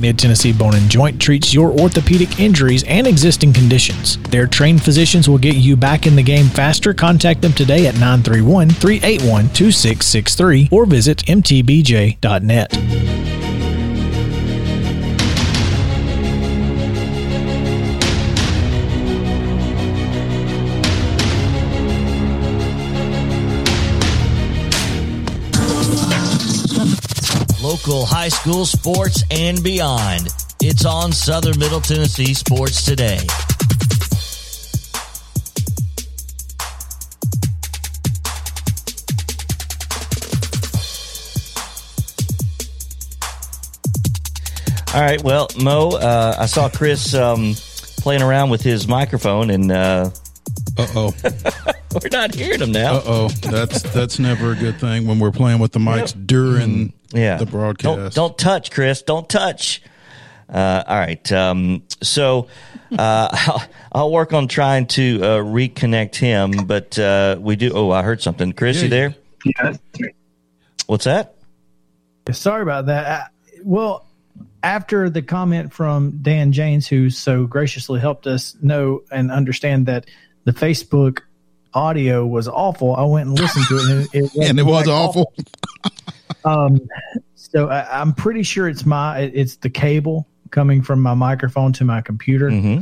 Mid Tennessee Bone and Joint treats your orthopedic injuries and existing conditions. Their trained physicians will get you back in the game faster. Contact them today at 931 381 2663 or visit mtbj.net. local high school sports and beyond. It's on Southern Middle Tennessee Sports Today. All right, well, Mo, uh, I saw Chris um, playing around with his microphone, and uh oh, we're not hearing him now. uh oh, that's that's never a good thing when we're playing with the mics during yeah the don't, broadcast. don't touch chris. Don't touch. Uh, all right um, so uh, I'll, I'll work on trying to uh, reconnect him but uh, we do oh i heard something. Chris Yeah, you there? Yeah. what's that? Sorry about that. Uh, well, after the comment from Dan James, who so graciously helped us know and understand that the Facebook audio was awful, I went and listened to it, and it, it and it was like awful. Um, so I, I'm pretty sure it's my it's the cable coming from my microphone to my computer. mm-hmm.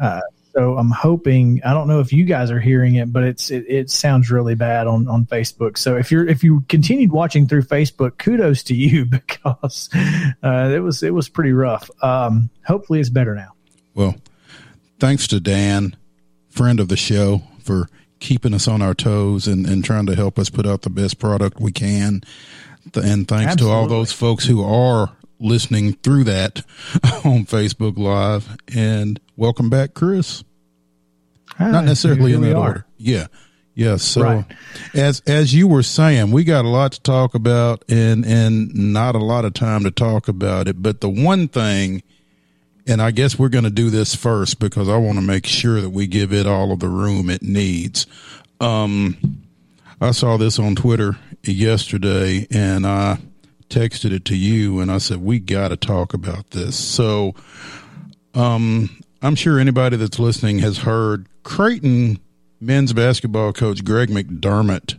Uh, so I'm hoping I don't know if you guys are hearing it, but it's it, it sounds really bad on on Facebook. So if you're if you continued watching through Facebook, kudos to you because uh, it was it was pretty rough. Um, hopefully it's better now. Well, thanks to Dan, friend of the show, for keeping us on our toes and, and trying to help us put out the best product we can. And thanks to all those folks who are listening through that on Facebook Live. And welcome back, Chris. Not necessarily in that are. order. Yeah. Yeah. So Right. as as you were saying, we got a lot to talk about and and not a lot of time to talk about it. But the one thing and I guess we're going to do this first because I want to make sure that we give it all of the room it needs. Um, I saw this on Twitter yesterday and I texted it to you and I said, we got to talk about this. So, um, I'm sure anybody that's listening has heard Creighton men's basketball coach Greg McDermott,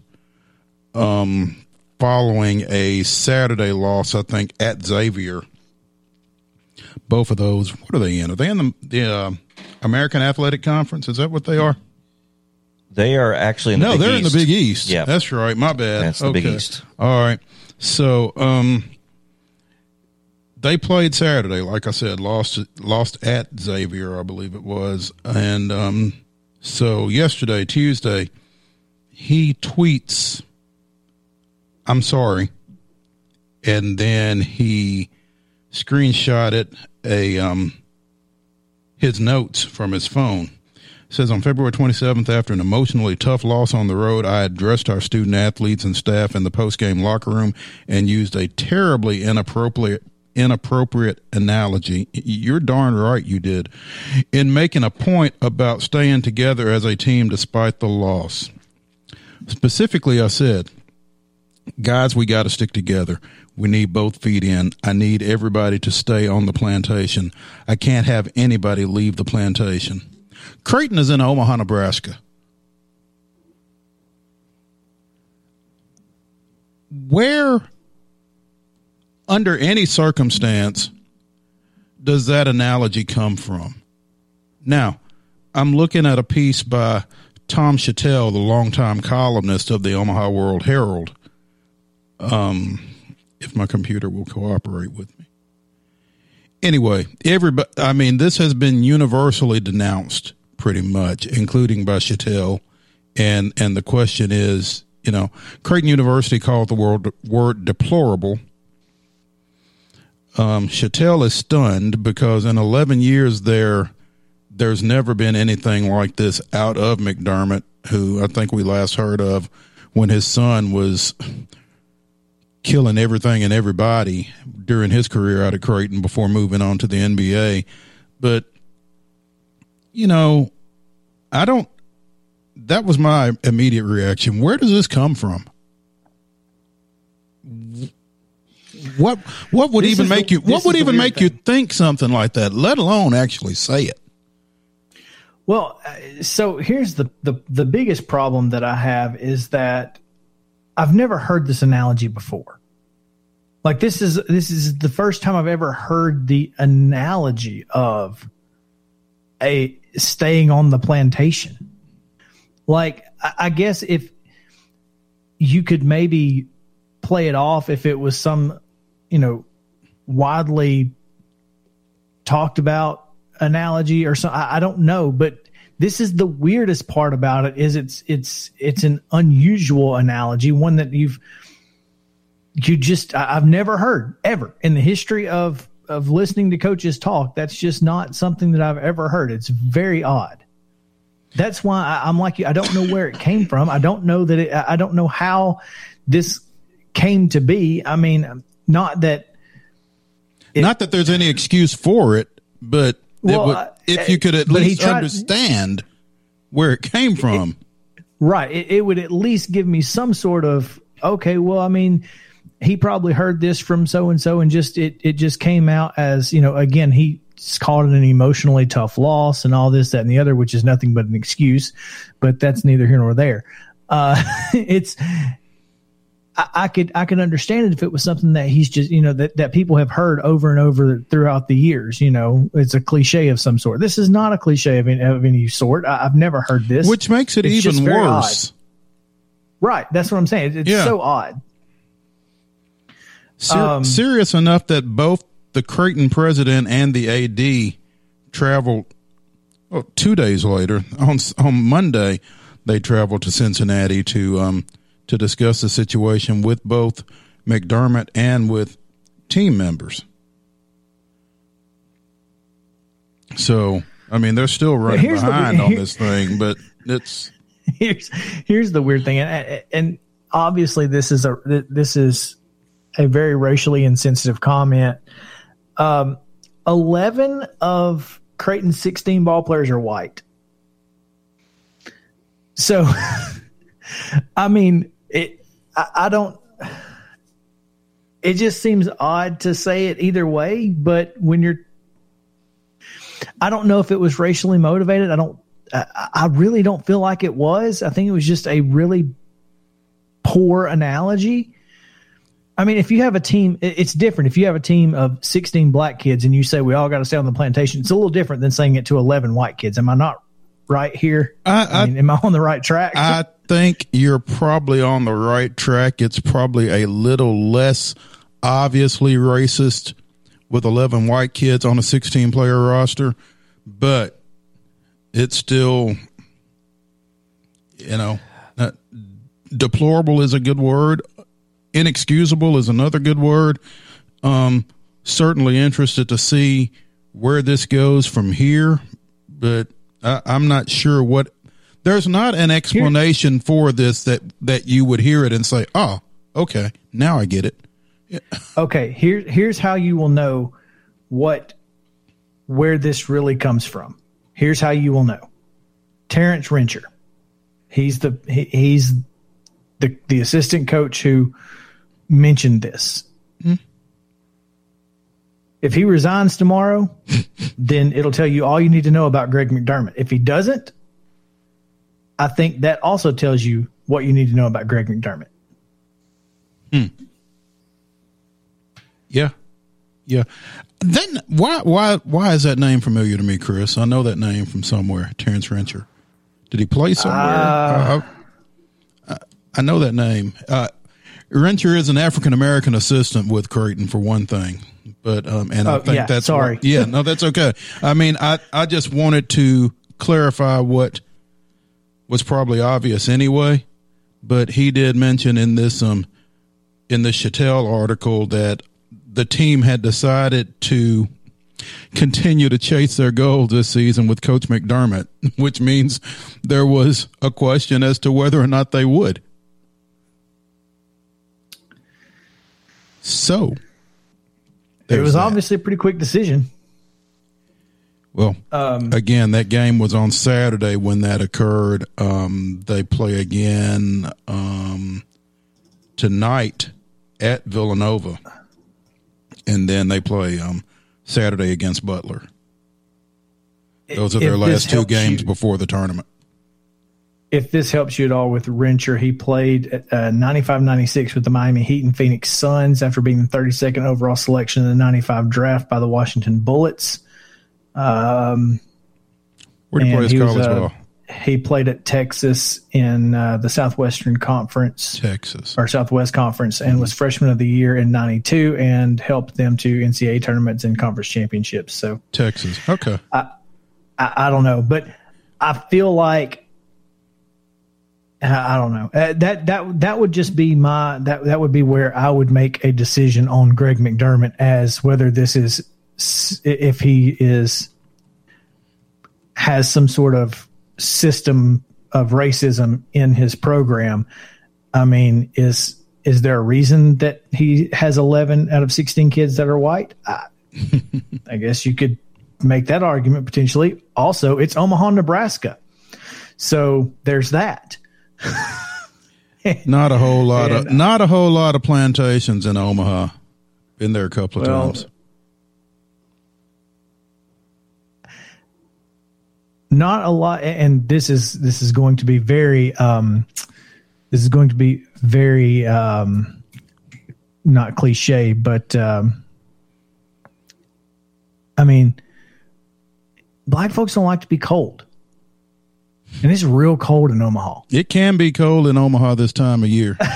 um, following a Saturday loss, I think at Xavier both of those. What are they in? Are they in the, the uh, American Athletic Conference? Is that what they are? they are actually in the no, they're in the Big East. Yeah. that's right. My bad. That's the Big East. All right. So, um, they played Saturday. Like I said, lost lost at Xavier, I believe it was, and um, so yesterday, Tuesday, he tweets, "I'm sorry," and then he screenshotted a um his notes from his phone. It says on February 27th, after an emotionally tough loss on the road, I addressed our student athletes and staff in the post-game locker room and used a terribly inappropriate inappropriate analogy. You're darn right you did. In making a point about staying together as a team despite the loss. Specifically, I said, guys, we got to stick together. We need both feet in. I need everybody to stay on the plantation. I can't have anybody leave the plantation. Creighton is in Omaha, Nebraska. Where, under any circumstance, does that analogy come from? Now, I'm looking at a piece by Tom Shatel, the longtime columnist of the Omaha World Herald. Um, if my computer will cooperate with me. Anyway, everybody, I mean, this has been universally denounced pretty much, including by Shatel. And, and the question is, you know, Creighton University called the word, word deplorable. Um, Shatel is stunned because in 11 years there, there's never been anything like this out of McDermott, who I think we last heard of when his son was killing everything and everybody during his career out of Creighton before moving on to the NBA. But you know, I don't. That was my immediate reaction. Where does this come from? What what would This even make the- you what would even make you think something like that, let alone actually say it? Well, uh, so here's the, the the biggest problem that I have is that I've never heard this analogy before. Like this is this is the first time I've ever heard the analogy of a staying on the plantation. Like I, guess if you could maybe play it off if it was some, you know, widely talked about analogy or something. I don't know, but this is the weirdest part about it is it's it's it's an unusual analogy, one that you've you just I've never heard ever in the history of of listening to coaches talk. That's just not something that I've ever heard. It's very odd. That's why I, I'm like you. I don't know where it came from. I don't know that it. I don't know how this came to be. I mean, not that Not that there's any excuse for it, but it would- if you could at least tried- understand where it came from. Right. It, it would at least give me some sort of okay. Well, I mean, he probably heard this from so and so, and just it it just came out as you know. Again, he called it an emotionally tough loss and all this, that, and the other, which is nothing but an excuse. But that's neither here nor there. Uh, it's. I, I could I could understand it if it was something that he's just you know that, that people have heard over and over throughout the years. You know, it's a cliche of some sort. This is not a cliche of any, of any sort. I, I've never heard this. Which makes it It's even worse. Right. That's what I'm saying. It's Yeah. so odd. Ser- Um, serious enough that both the Creighton president and the AD traveled oh, two days later on on Monday. They traveled to Cincinnati to um, to discuss the situation with both McDermott and with team members. So, I mean, they're still running here's the- behind on this thing, but it's Here's here's the weird thing, and, and obviously this is a this is a very racially insensitive comment. Um, Eleven of Creighton's sixteen ball players are white. So, I mean, it. I, I don't. It just seems odd to say it either way, but when you're I don't know if it was racially motivated. I don't. I, I really don't feel like it was. I think it was just a really poor analogy. I mean, if you have a team, it's different. If you have a team of 16 black kids and you say we all got to stay on the plantation, it's a little different than saying it to 11 white kids. Am I not right here? I- I- mean, am I on the right track? I think you're probably on the right track. It's probably a little less obviously racist with 11 white kids on a 16 player roster, but it's still, you know, uh, deplorable is a good word. Inexcusable is another good word. Um, certainly interested to see where this goes from here, but I, I'm not sure what. There's not an explanation for this that that you would hear it and say, "Oh, okay, now I get it." okay, here here's how you will know what where this really comes from. Here's how you will know. Terrence Rencher. He's the he, he's the the assistant coach who mentioned this. If he resigns tomorrow, then it'll tell you all you need to know about Greg McDermott. If he doesn't, I think that also tells you what you need to know about Greg McDermott. Hmm. Yeah, yeah. Then why why why is that name familiar to me, Chris? I know that name from somewhere. Terrence Rencher. Did he play somewhere? I, I, I know that name. Uh, Rencher is an African American assistant with Creighton for one thing, but um, and I Oh, think yeah, that's sorry. what- yeah, no, that's okay. I mean, I I just wanted to clarify what was probably obvious anyway, but he did mention in this um in the Shatel article that the team had decided to continue to chase their goals this season with Coach McDermott, which means there was a question as to whether or not they would. So It was that. obviously a pretty quick decision. Well, Um, again, that game was on Saturday when that occurred. Um, they play again um, tonight at Villanova, and then they play um, Saturday against Butler. Those are their last two games you- before the tournament. If this helps you at all with Rencher, he played uh, 95 96 with the Miami Heat and Phoenix Suns after being the 32nd overall selection in the 95 draft by the Washington Bullets. Um, Where you play his college uh, ball? He played at Texas in uh, the Southwestern Conference Texas. or Southwest Conference and was freshman of the year in 92 and helped them to NCAA tournaments and conference championships. So Texas. Okay. I, I don't know, but I feel like I don't know uh, that that that would just be my that that would be where I would make a decision on Greg McDermott as whether this is if he is has some sort of system of racism in his program. I mean, is is there a reason that he has 11 out of 16 kids that are white? I, I guess you could make that argument potentially. Also, it's Omaha, Nebraska. So there's that. Not a whole lot of not a whole lot of plantations in Omaha. Been there a couple of Well, times. Not a lot and this is this is going to be very um this is going to be very um not cliche, but um I mean black folks don't like to be cold. And it's real cold in Omaha. It can be cold in Omaha this time of year.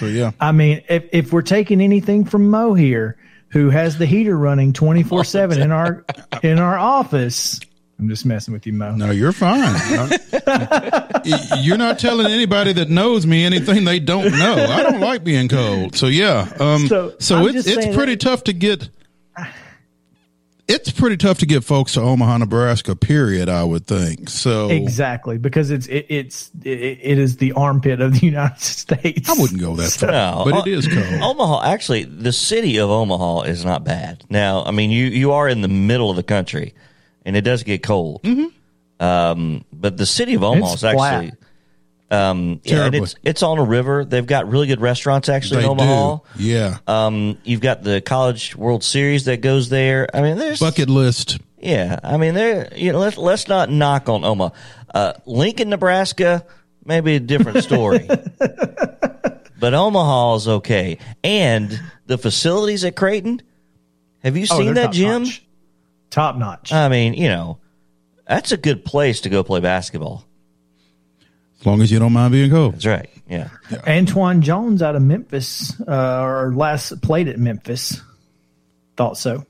So yeah. I mean, if if we're taking anything from Mo here, who has the heater running twenty four seven in our in our office, I'm just messing with you, Mo. No, you're fine. you're not telling anybody that knows me anything they don't know. I don't like being cold. So yeah. Um So, so, it's it's pretty that- tough to get it's pretty tough to get folks to Omaha, Nebraska, period, I would think. So Exactly, because it's it, it's it, it is the armpit of the United States. I wouldn't go that far. No, but it is cold. Omaha, actually, the city of Omaha is not bad. Now, I mean, you you are in the middle of the country, and it does get cold. Mm-hmm. Um, but the city of Omaha It's is actually, um, yeah, and it's it's on a river. They've got really good restaurants actually They in Omaha. do. Yeah. Um, you've got the College World Series that goes there. I mean, there's Bucket list. yeah, I mean, there. You know, let's let's not knock on Omaha. Uh, Lincoln, Nebraska, maybe a different story. but Omaha is okay, and the facilities at Creighton. Have you Oh, seen they're that top gym? notch. Top notch. I mean, you know, that's a good place to go play basketball. As long as you don't mind being cold. That's right. Yeah. Antwann Jones out of Memphis, uh, or last played at Memphis. Thought so.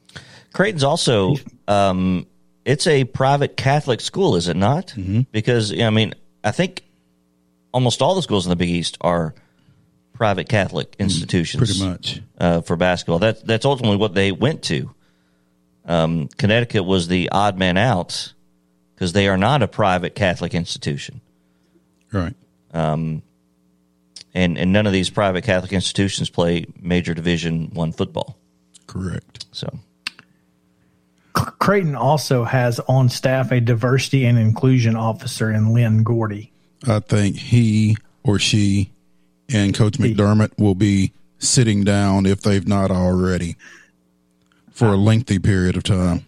Creighton's also um, it's a private Catholic school, is it not? Mm-hmm. Because I mean, I think almost all the schools in the Big East are private Catholic institutions. Pretty much. uh, for basketball. That's that's ultimately what they went to. Um, Connecticut was the odd man out because they are not a private Catholic institution, Right. Um, and and none of these private Catholic institutions play major Division One football. Correct. So Creighton also has on staff a diversity and inclusion officer in Lynn Gordy. I think he or she and Coach McDermott will be sitting down if they've not already for a lengthy period of time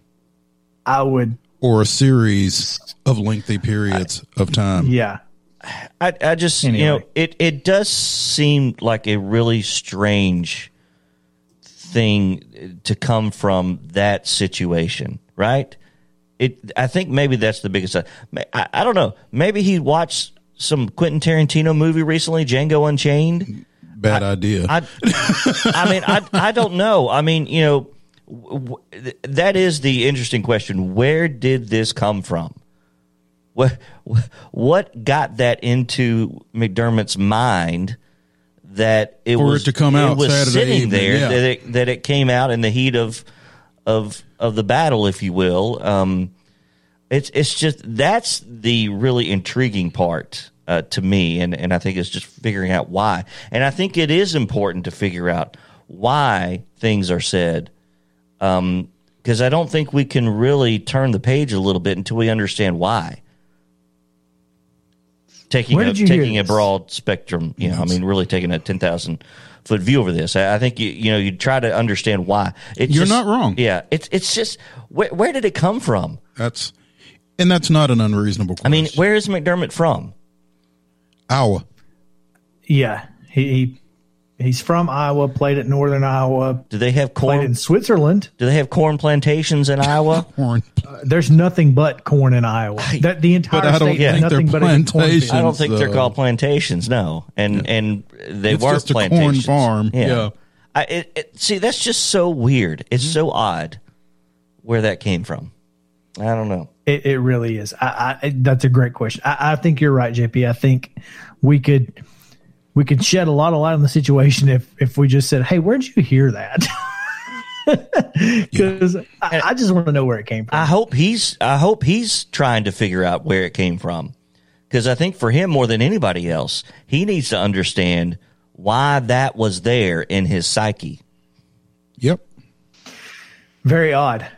I would, or a series of lengthy periods of time. yeah. I I just you know it it does seem like a really strange thing to come from that situation, right? It I think maybe that's the biggest. Uh, I, I don't know. Maybe he watched some Quentin Tarantino movie recently, Django Unchained. Bad idea. I, I mean, I, I don't know. I mean, you know, w- w- that is the interesting question. Where did this come from? What, what got that into McDermott's mind that it For it was to come out it was Saturday sitting evening, there yeah. that it, that it came out in the heat of of of the battle, if you will. Um, it's it's just that's the really intriguing part uh, to me, and and I think it's just figuring out why. And I think it is important to figure out why things are said. Um, because I don't think we can really turn the page a little bit until we understand why. Taking a, did you hear taking a broad spectrum, you know, I mean, really taking a ten thousand foot view over this. I, I think you you know you try to understand why. It's You're just- not wrong. Yeah, it's it's just where where did it come from? That's and that's not an unreasonable I mean, where is McDermott from? Iowa. Yeah, he, he he's from Iowa. Played at Northern Iowa. Do they have corn? Played corn? in Switzerland. Do they have corn plantations in Iowa? Corn. There's nothing but corn in Iowa. That the entire But I don't state is nothing but plantations. cornfield. I don't think they're called plantations. No, and and they It's weren't just a corn plantations. farm, yeah. I, it, it, see, that's just so weird. It's Mm-hmm. so odd where that came from. I don't know. It, it really is. I, I, that's a great question. I, I think you're right, JP. I think we could we could shed a lot of light on the situation if if we just said, "Hey, where'd you hear that?" Because I, I just want to know where it came from. I hope he's. I hope he's trying to figure out where it came from, because I think for him more than anybody else, he needs to understand why that was there in his psyche. Yep. Very odd.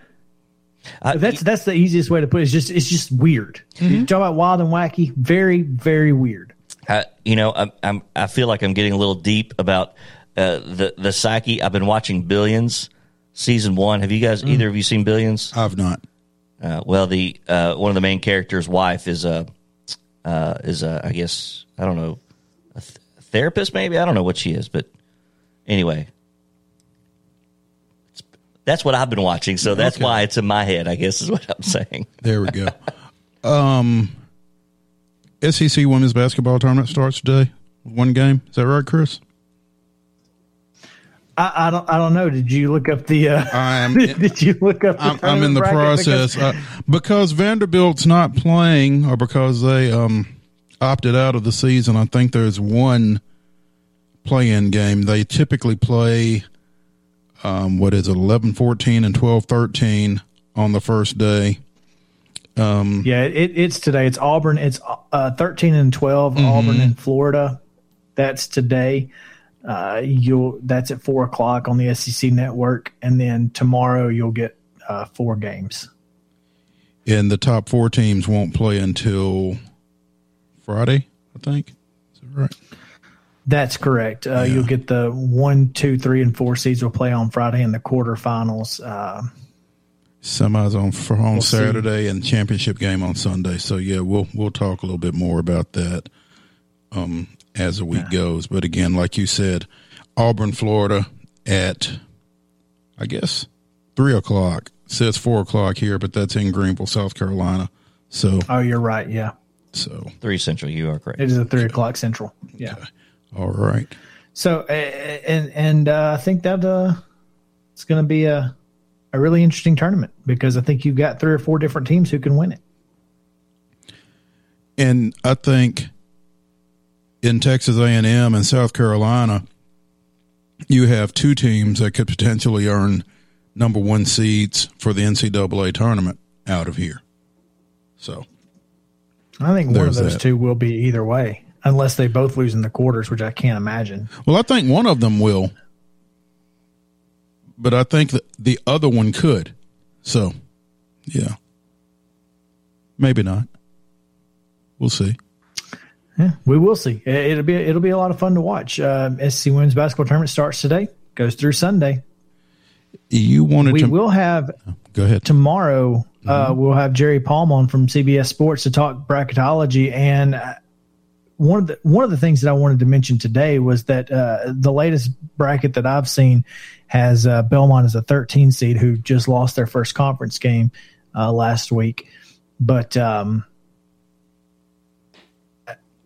Uh, that's that's the easiest way to put it. It's just it's just weird. Mm-hmm. You talk about wild and wacky. Very very weird. I, you know, I'm, I'm, I feel like I'm getting a little deep about uh, the the psyche. I've been watching Billions season one. Have you guys Mm. either of you seen Billions? I've not. Uh, well, the uh, one of the main characters' wife is a uh, is a I guess I don't know a th- therapist maybe I don't know what she is, but anyway, that's what I've been watching. So that's Okay. why it's in my head. I guess is what I'm saying. There we go. um, SEC women's basketball tournament starts today. One game. Is that right, Chris? I, I don't I don't know. Did you look up the? Uh, I am. did you look up? The I'm, I'm in the process uh, because Vanderbilt's not playing, or because they um, opted out of the season. I think there's one play-in game. They typically play um, what is it, 11-14 and 12-13 on the first day. Yeah, it, it's today. It's Auburn. It's uh, thirteen and 12 Mm-hmm. Auburn in Florida. That's today. Uh, you'll that's at four o'clock on the SEC network, and then tomorrow you'll get uh, four games. And the top four teams won't play until Friday, I think. Is that right? That's correct. Uh, You'll get the one, two, three, and four seeds will play on Friday in the quarterfinals. Semis on for on see. Saturday and championship game on Sunday. So yeah, we'll we'll talk a little bit more about that um, as the week goes. But again, like you said, Auburn, Florida at I guess three o'clock. It says four o'clock here, but that's in Greenville, South Carolina. So oh, you're right. Yeah, so Three Central, you are correct. it is a three o'clock central. Yeah. all right. So uh, and and uh, I think that uh, it's going to be a a really interesting tournament because I think you've got three or four different teams who can win it. And I think in Texas A&M and South Carolina, you have two teams that could potentially earn number one seeds for the NCAA tournament out of here. So I think one of those that. two will be either way, unless they both lose in the quarters, which I can't imagine. Well, I think one of them will, but I think that the other one could. So, yeah, maybe not. We'll see. Yeah, we will see. It- It'll be it'll be a lot of fun to watch. Uh, SC Women's Basketball Tournament starts today, goes through Sunday. You wanted We to will have go ahead. tomorrow. Uh, we'll have Jerry Palm on from CBS Sports to talk bracketology, and uh, one of the one of the things that I wanted to mention today was that uh, the latest bracket that I've seen has uh, Belmont as a 13 seed who just lost their first conference game uh, last week, but um,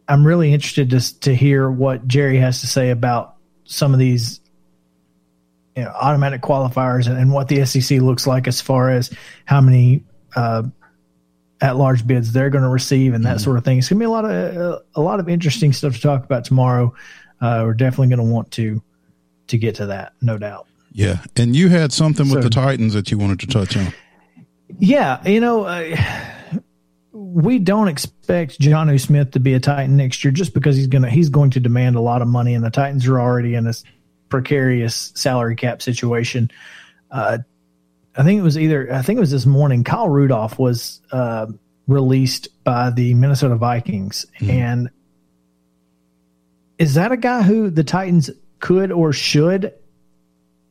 I'm really interested to to hear what Jerry has to say about some of these you know, automatic qualifiers and, and what the SEC looks like as far as how many uh, at large bids they're going to receive and that sort of thing. It's going to be a lot of a lot of interesting stuff to talk about tomorrow. Uh, we're definitely going to want to to get to that, no doubt. Yeah, and you had something with So- the Titans that you wanted to touch on. Yeah, you know, uh, we don't expect Jonnu Smith to be a Titan next year just because he's gonna he's going to demand a lot of money, and the Titans are already in a precarious salary cap situation. Uh, I think it was either I think it was this morning. Kyle Rudolph was uh, released by the Minnesota Vikings, mm-hmm. and is that a guy who the Titans could or should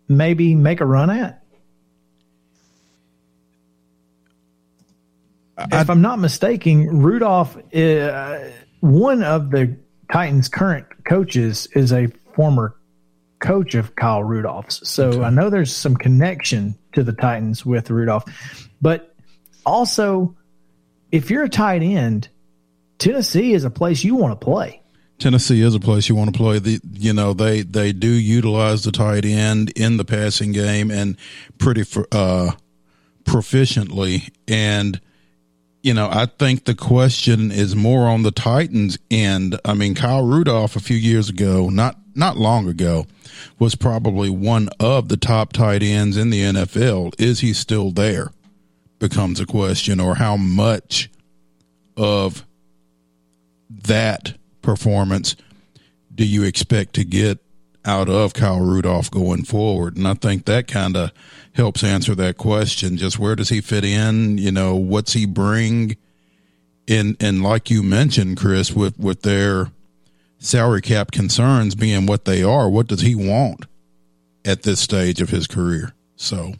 maybe make a run at? I, if I'm not mistaken, Rudolph, uh, one of the Titans' current coaches, is a former coach of Kyle Rudolph's. So okay. I know there's some connection to the Titans with Rudolph. But also, if you're a tight end, Tennessee is a place you want to play. Tennessee is a place you want to play. The you know they they do utilize the tight end in the passing game and pretty for uh, proficiently. And you know I think the question is more on the Titans end. I mean Kyle Rudolph a few years ago, not not long ago, was probably one of the top tight ends in the NFL. Is he still there? Becomes a question, or how much of that performance do you expect to get out of Kyle Rudolph going forward? And I think that kind of helps answer that question. Just where does he fit in? You know, what's he bring? And and like you mentioned, Chris, with with their salary cap concerns being what they are, what does he want at this stage of his career? So,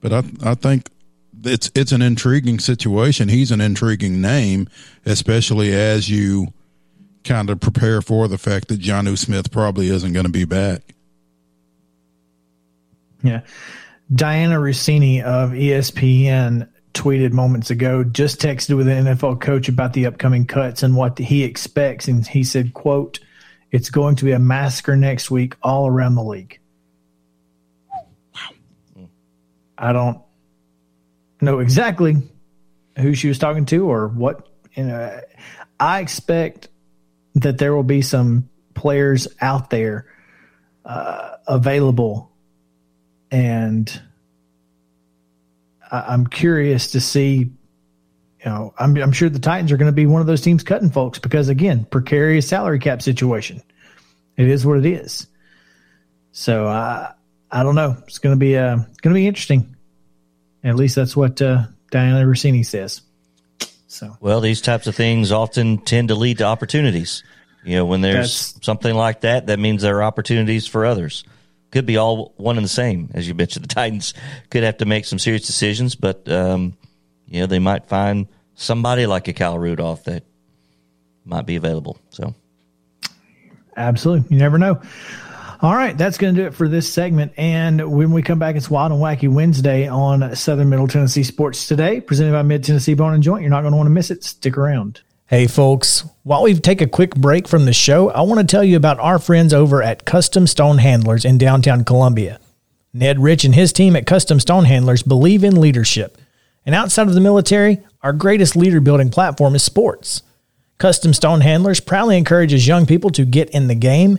but I I think it's it's an intriguing situation. He's an intriguing name, especially as you kind of prepare for the fact that Jonnu Smith probably isn't going to be back. Yeah. Dianna Russini of ESPN tweeted moments ago, just texted with an NFL coach about the upcoming cuts and what he expects. And he said, quote, it's going to be a massacre next week all around the league. Wow. I don't know exactly who she was talking to or what. You know, I expect that there will be some players out there uh, available and I'm curious to see. You know, I'm, I'm sure the Titans are going to be one of those teams cutting folks because again, precarious salary cap situation. It is what it is. So I I don't know. It's going to be uh going to be interesting. At least that's what uh, Dianna Russini says. So well, these types of things often tend to lead to opportunities. You know, when there's something like that, that means there are opportunities for others could be all one and the same. As you mentioned, the Titans could have to make some serious decisions, but um, you know they might find somebody like a Cal Rudolph that might be available. So, absolutely, you never know. All right, that's going to do it for this segment. And when we come back, it's Wild and Wacky Wednesday on Southern Middle Tennessee Sports Today, presented by Mid Tennessee Bone and Joint. You're not going to want to miss it. Stick around. Hey, folks, while we take a quick break from the show, I want to tell you about our friends over at Custom Stone Handlers in downtown Columbia. Ned Rich and his team at Custom Stone Handlers believe in leadership. And outside of the military, our greatest leader building platform is sports. Custom Stone Handlers proudly encourages young people to get in the game.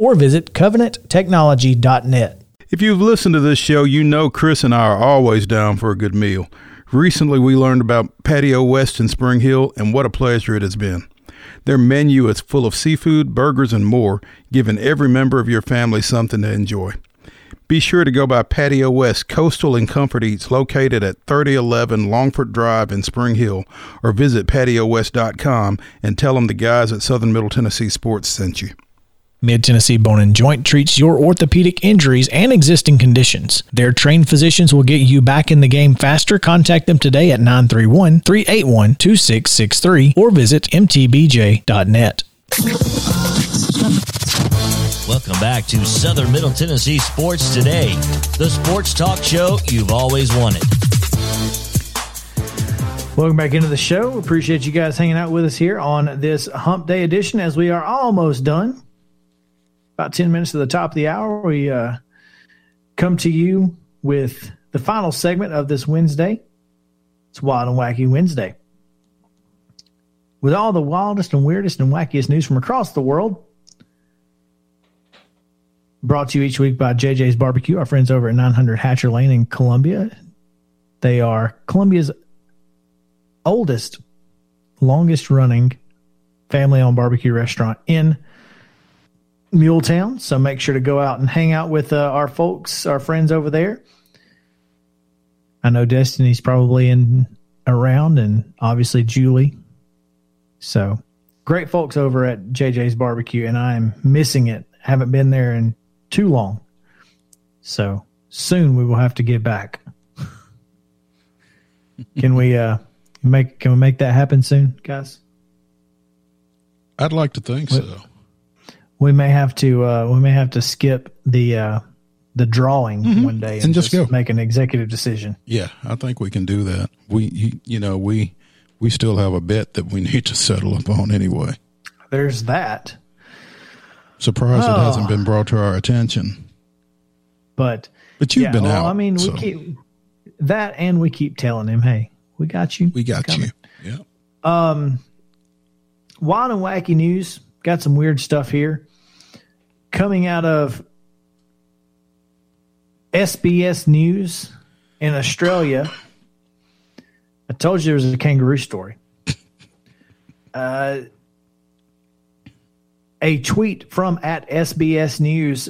or visit covenanttechnology.net. If you've listened to this show, you know Chris and I are always down for a good meal. Recently, we learned about Patio West in Spring Hill, and what a pleasure it has been. Their menu is full of seafood, burgers, and more, giving every member of your family something to enjoy. Be sure to go by Patio West Coastal and Comfort Eats located at 3011 Longford Drive in Spring Hill or visit patiowest.com and tell them the guys at Southern Middle Tennessee Sports sent you. Mid Tennessee Bone and Joint treats your orthopedic injuries and existing conditions. Their trained physicians will get you back in the game faster. Contact them today at 931 381 2663 or visit mtbj.net. Welcome back to Southern Middle Tennessee Sports Today, the sports talk show you've always wanted. Welcome back into the show. Appreciate you guys hanging out with us here on this Hump Day edition as we are almost done about 10 minutes to the top of the hour, we uh, come to you with the final segment of this Wednesday. It's Wild and Wacky Wednesday. With all the wildest and weirdest and wackiest news from across the world, brought to you each week by JJ's Barbecue, our friends over at 900 Hatcher Lane in Columbia. They are Columbia's oldest, longest running family owned barbecue restaurant in Muletown. So make sure to go out and hang out with uh, our folks, our friends over there. I know Destiny's probably in around, and obviously Julie. So great folks over at JJ's Barbecue, and I'm missing it. Haven't been there in too long. So soon we will have to get back. can we uh make can we make that happen soon, guys? I'd like to think so. We may have to uh we may have to skip the uh the drawing one day and, And just go. make an executive decision. Yeah, I think we can do that. We, you, know, we we still have a bet that we need to settle upon anyway. There's that. Surprised it Oh. hasn't been brought to our attention. But But you've yeah, been well, out. I mean, we so keep that and we keep telling him, "Hey, we got you. we got coming." you. Yeah. Um, wild and wacky news. Got some weird stuff here coming out of SBS News in Australia. I told you there was a kangaroo story. Uh, a tweet from at SBS News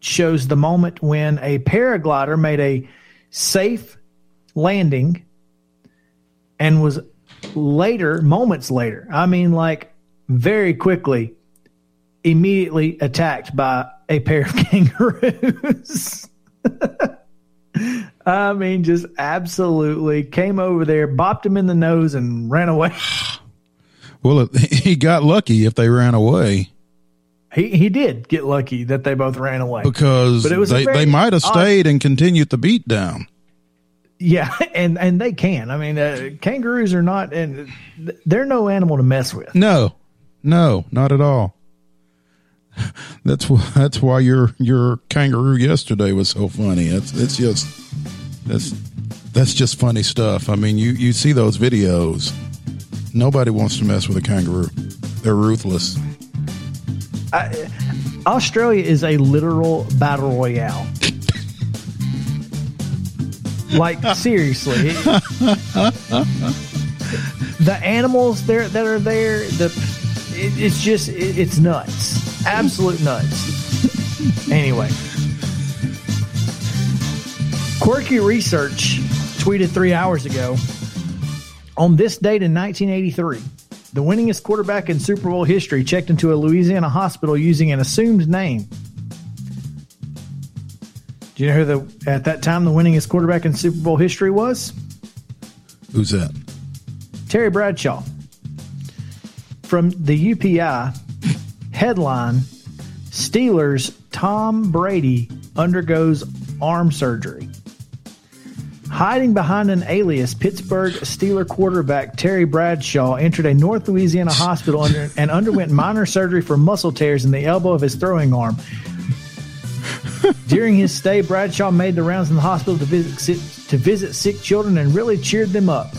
shows the moment when a paraglider made a safe landing and was later, moments later, I mean, like very quickly, immediately attacked by a pair of kangaroos. I mean, just absolutely came over there, bopped him in the nose, and ran away. Well, he got lucky if they ran away He he did get lucky that they both ran away. because But it was they, they might have odd- stayed and continued the beat down. Yeah, and and they can. I mean, uh, kangaroos are not, and they're no animal to mess with. No, no, not at all. That's why that's why your your kangaroo yesterday was so funny. It's it's just that's that's just funny stuff. I mean, you you see those videos. Nobody wants to mess with a kangaroo. They're ruthless. Australia is a literal battle royale. like seriously, the animals there that are there, the it, it's just it, it's nuts, absolute nuts. anyway, quirky research tweeted three hours ago. On this date in 1983, the winningest quarterback in Super Bowl history checked into a Louisiana hospital using an assumed name. Do you know who the at that time the winningest quarterback in Super Bowl history was? Who's that? Terry Bradshaw. From the UPI headline Steelers Tom Brady undergoes arm surgery. Hiding behind an alias, Pittsburgh Steeler quarterback Terry Bradshaw entered a North Louisiana hospital under, and underwent minor surgery for muscle tears in the elbow of his throwing arm. During his stay, Bradshaw made the rounds in the hospital to visit, to visit sick children and really cheered them up.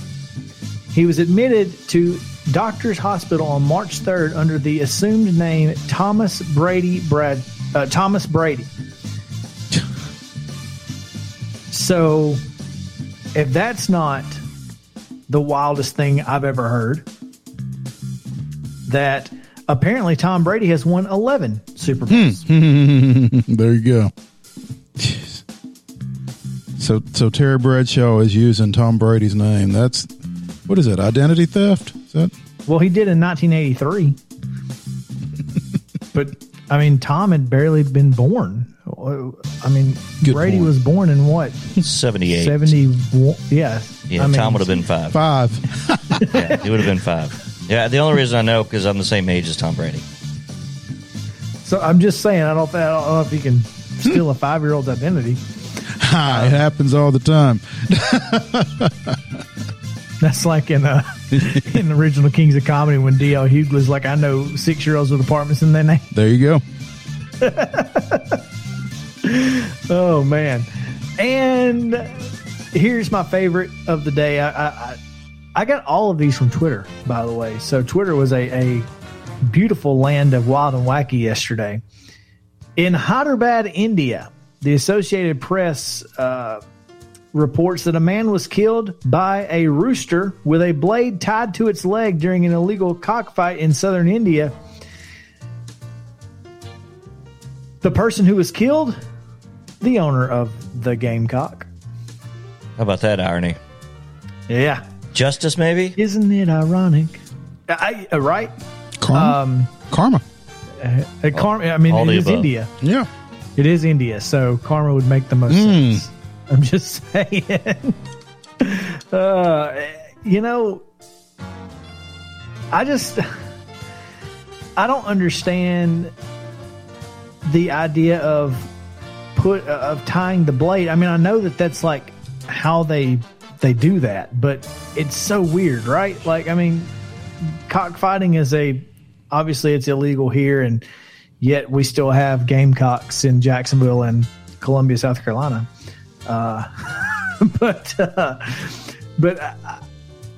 He was admitted to Doctors Hospital on March 3rd under the assumed name Thomas Brady Brad uh, Thomas Brady. So, if that's not the wildest thing I've ever heard, that apparently Tom Brady has won 11 Super Bowls. There you go. Jeez. So so Terry Bradshaw is using Tom Brady's name. That's what is that? Identity theft? Is that Well, he did in 1983. but I mean, Tom had barely been born. I mean, Good Brady point. was born in what? 78. 71. Yeah. Yeah, I mean, Tom would have been five. five? Yeah, he would have been five. Yeah, the only reason I know because I'm the same age as Tom Brady. So I'm just saying, I don't, I don't know if he can steal a five year old's identity. Ha, it happens all the time. That's like in uh, in the original Kings of Comedy when D.L. Hughley's like, I know six year olds with apartments in their name. There you go. oh man! And here's my favorite of the day. I, I, I got all of these from Twitter, by the way. So Twitter was a, a beautiful land of wild and wacky yesterday. In Hyderabad, India, the Associated Press uh, reports that a man was killed by a rooster with a blade tied to its leg during an illegal cockfight in southern India. The person who was killed, the owner of the gamecock. How about that irony? Yeah. Justice, maybe? Isn't it ironic? I, uh, right? Karma. Um, Karma. uh, karma, I mean, all it above. India. Yeah. It is India, so karma would make the most Mm. sense. I'm just saying. uh, you know, I just I don't understand the idea of put of tying the blade. I mean, I know that that's like how they they do that, but it's so weird, right? Like, I mean, cockfighting is a obviously it's illegal here, and yet we still have gamecocks in Jacksonville and Columbia, South Carolina. Uh, but uh, but I,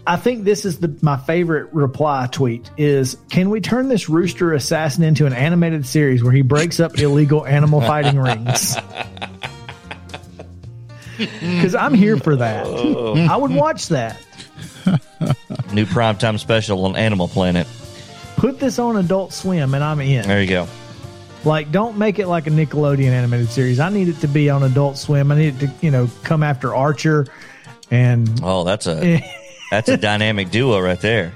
I think this is the my favorite reply tweet is can we turn this rooster assassin into an animated series where he breaks up illegal animal fighting rings? Because I'm here for that. I would watch that. New primetime special on Animal Planet. Put this on Adult Swim and I'm in. There you go. Like, don't make it like a Nickelodeon animated series. I need it to be on Adult Swim. I need it to, you know, come after Archer and Oh, that's a that's a dynamic duo right there.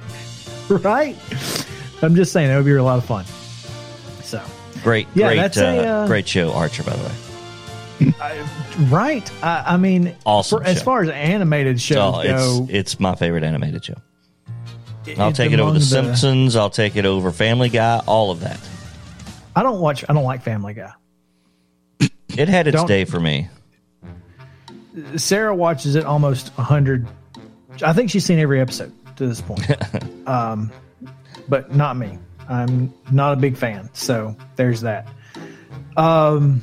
right. I'm just saying it would be a lot of fun. So, Great, Yeah, great, that's uh, a, uh, great show, Archer. By the way, right. I, I mean, Awesome for- as far as animated shows oh, go, it's it's my favorite animated show. I'll take it over The Simpsons. I'll take it over Family Guy. All of that. I don't watch. I don't like Family Guy. It had its Don't- day for me. Sarah watches it almost a hundred. I think she's seen every episode to this point. um, but not me. I'm not a big fan. So there's that. Um,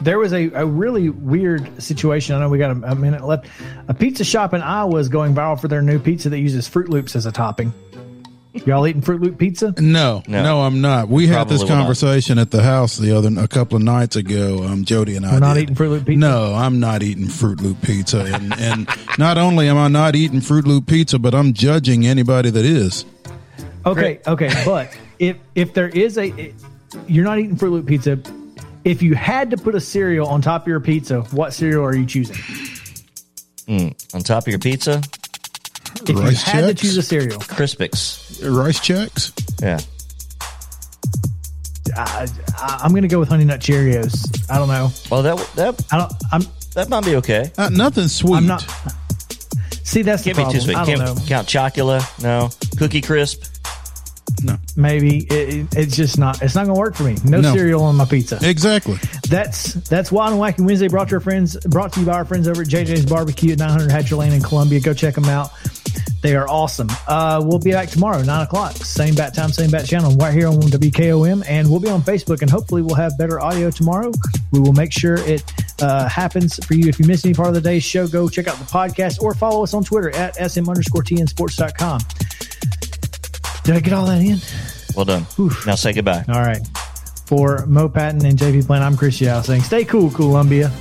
there was a, a really weird situation. I know we got a, a minute left. A pizza shop in Iowa is going viral for their new pizza that uses Froot Loops as a topping. Y'all eating Froot Loop pizza? No, No. no, I'm not. We had this Probably will not. conversation at the house the other a couple of nights ago. Um, Jody and I We're not did. eating Froot Loop pizza? No, I'm not eating Froot Loop pizza, and and not only am I not eating Froot Loop pizza, but I'm judging anybody that is. Okay, okay, but if if there is a, you're not eating Froot Loop pizza. If you had to put a cereal on top of your pizza, what cereal are you choosing? On top of your pizza, If Rice you had to choose a cereal, Crispix. Rice Chex. Yeah. I, I, I'm going to go with Honey Nut Cheerios. I don't know. Well, that that I don't. I'm. that might be okay. Uh, nothing sweet. I'm not. See, that's the Can't be problem. too sweet. I don't know. Can't count Chocula. No. Cookie Crisp. No, Maybe it, it- it's just not. It's not going to work for me. No, No. cereal on my pizza. exactly. That's that's Wild and Wacky Wednesday brought to our friends, brought to you by our friends over at JJ's Barbecue at 900 Hatcher Lane in Columbia. Go check them out. They are awesome. Uh, we'll be back tomorrow, nine o'clock, same bat time, same bat channel, right here on WKOM, and we'll be on Facebook. And hopefully, we'll have better audio tomorrow. We will make sure it uh, happens for you. If you miss any part of the day's show, go check out the podcast or follow us on Twitter at sm underscore tnsports.com. Did I get all that in? Well done. Oof. Now say goodbye. All right. For Mo Patton and JP Plant, I'm Chris Yao saying, stay cool, Columbia.